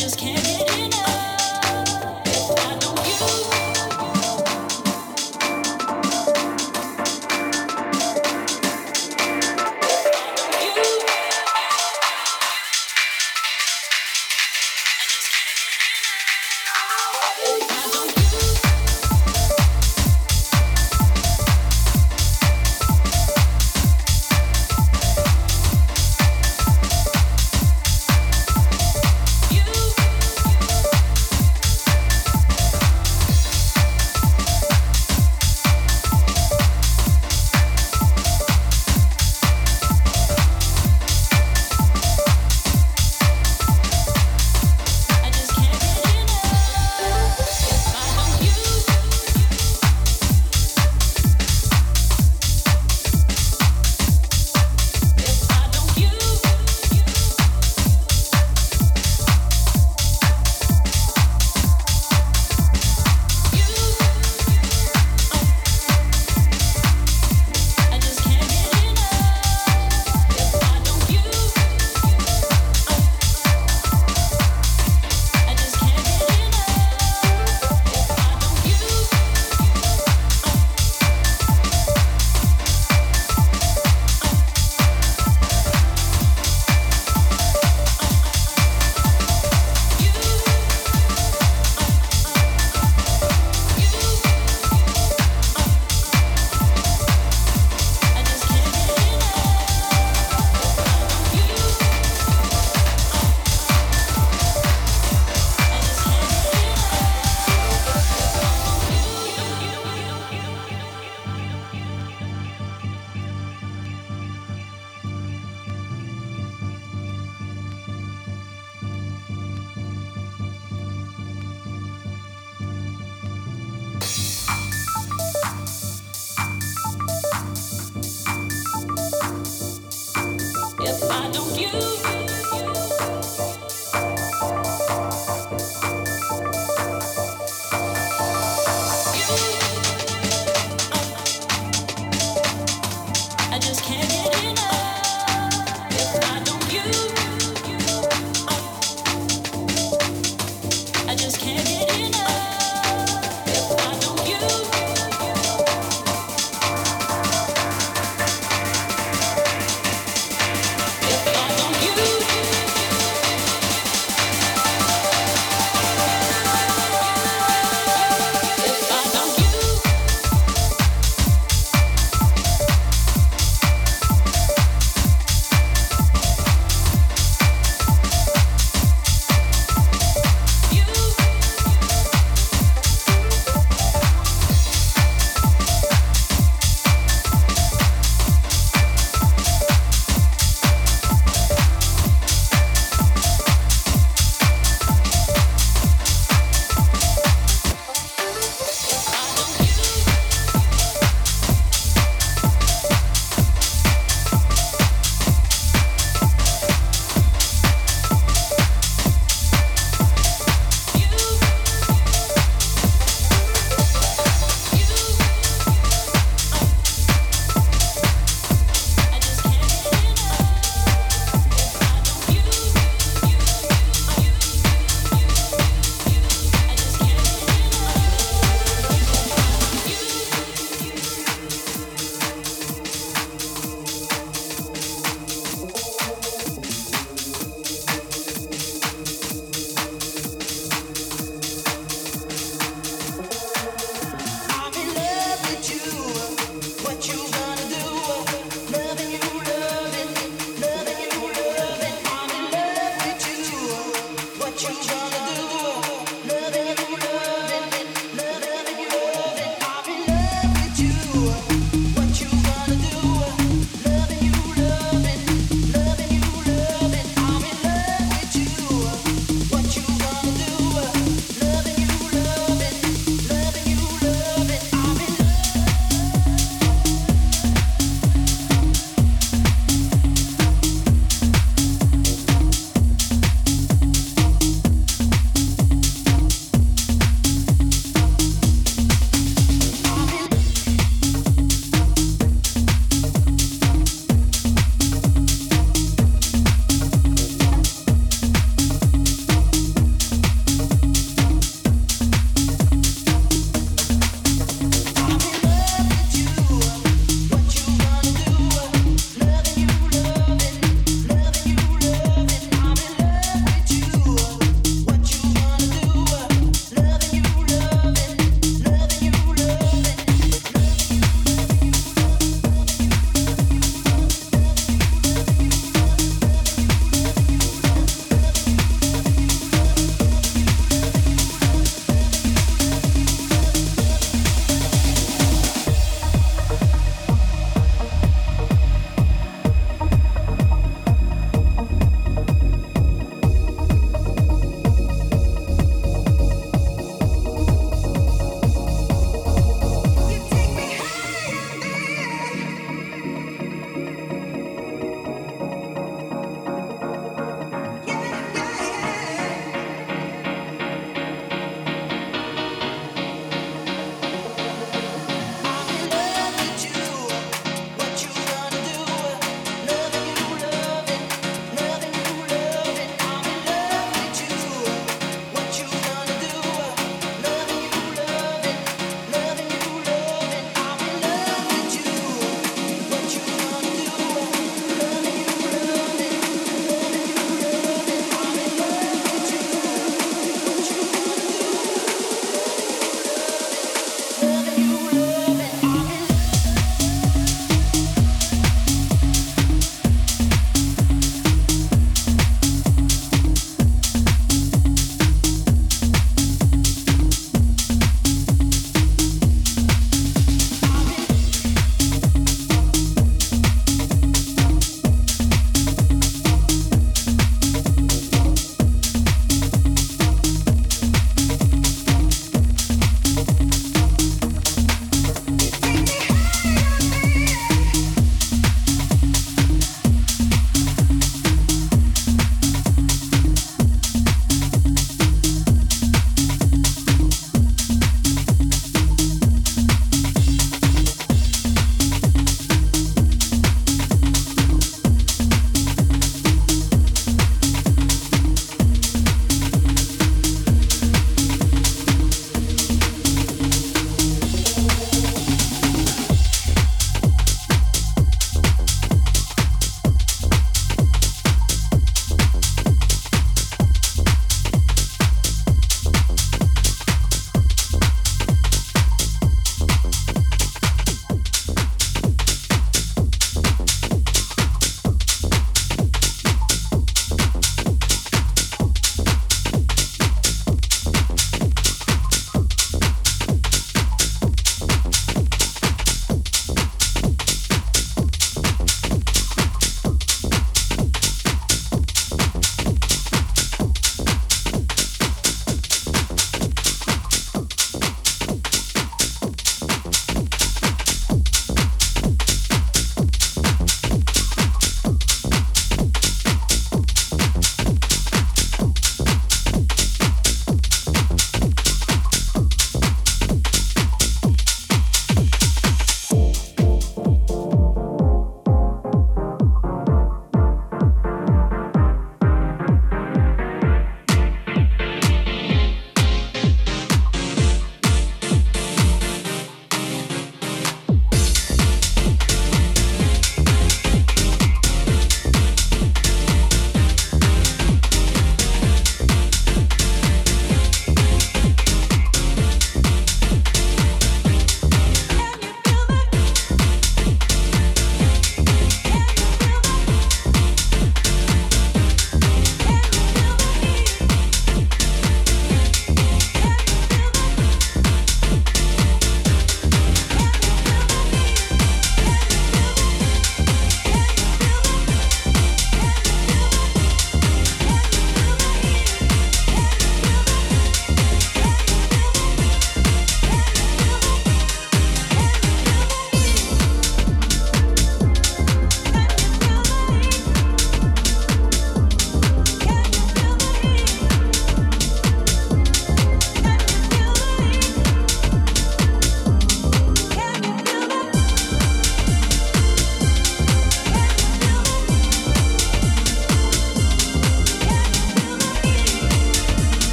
just can't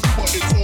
one, but it's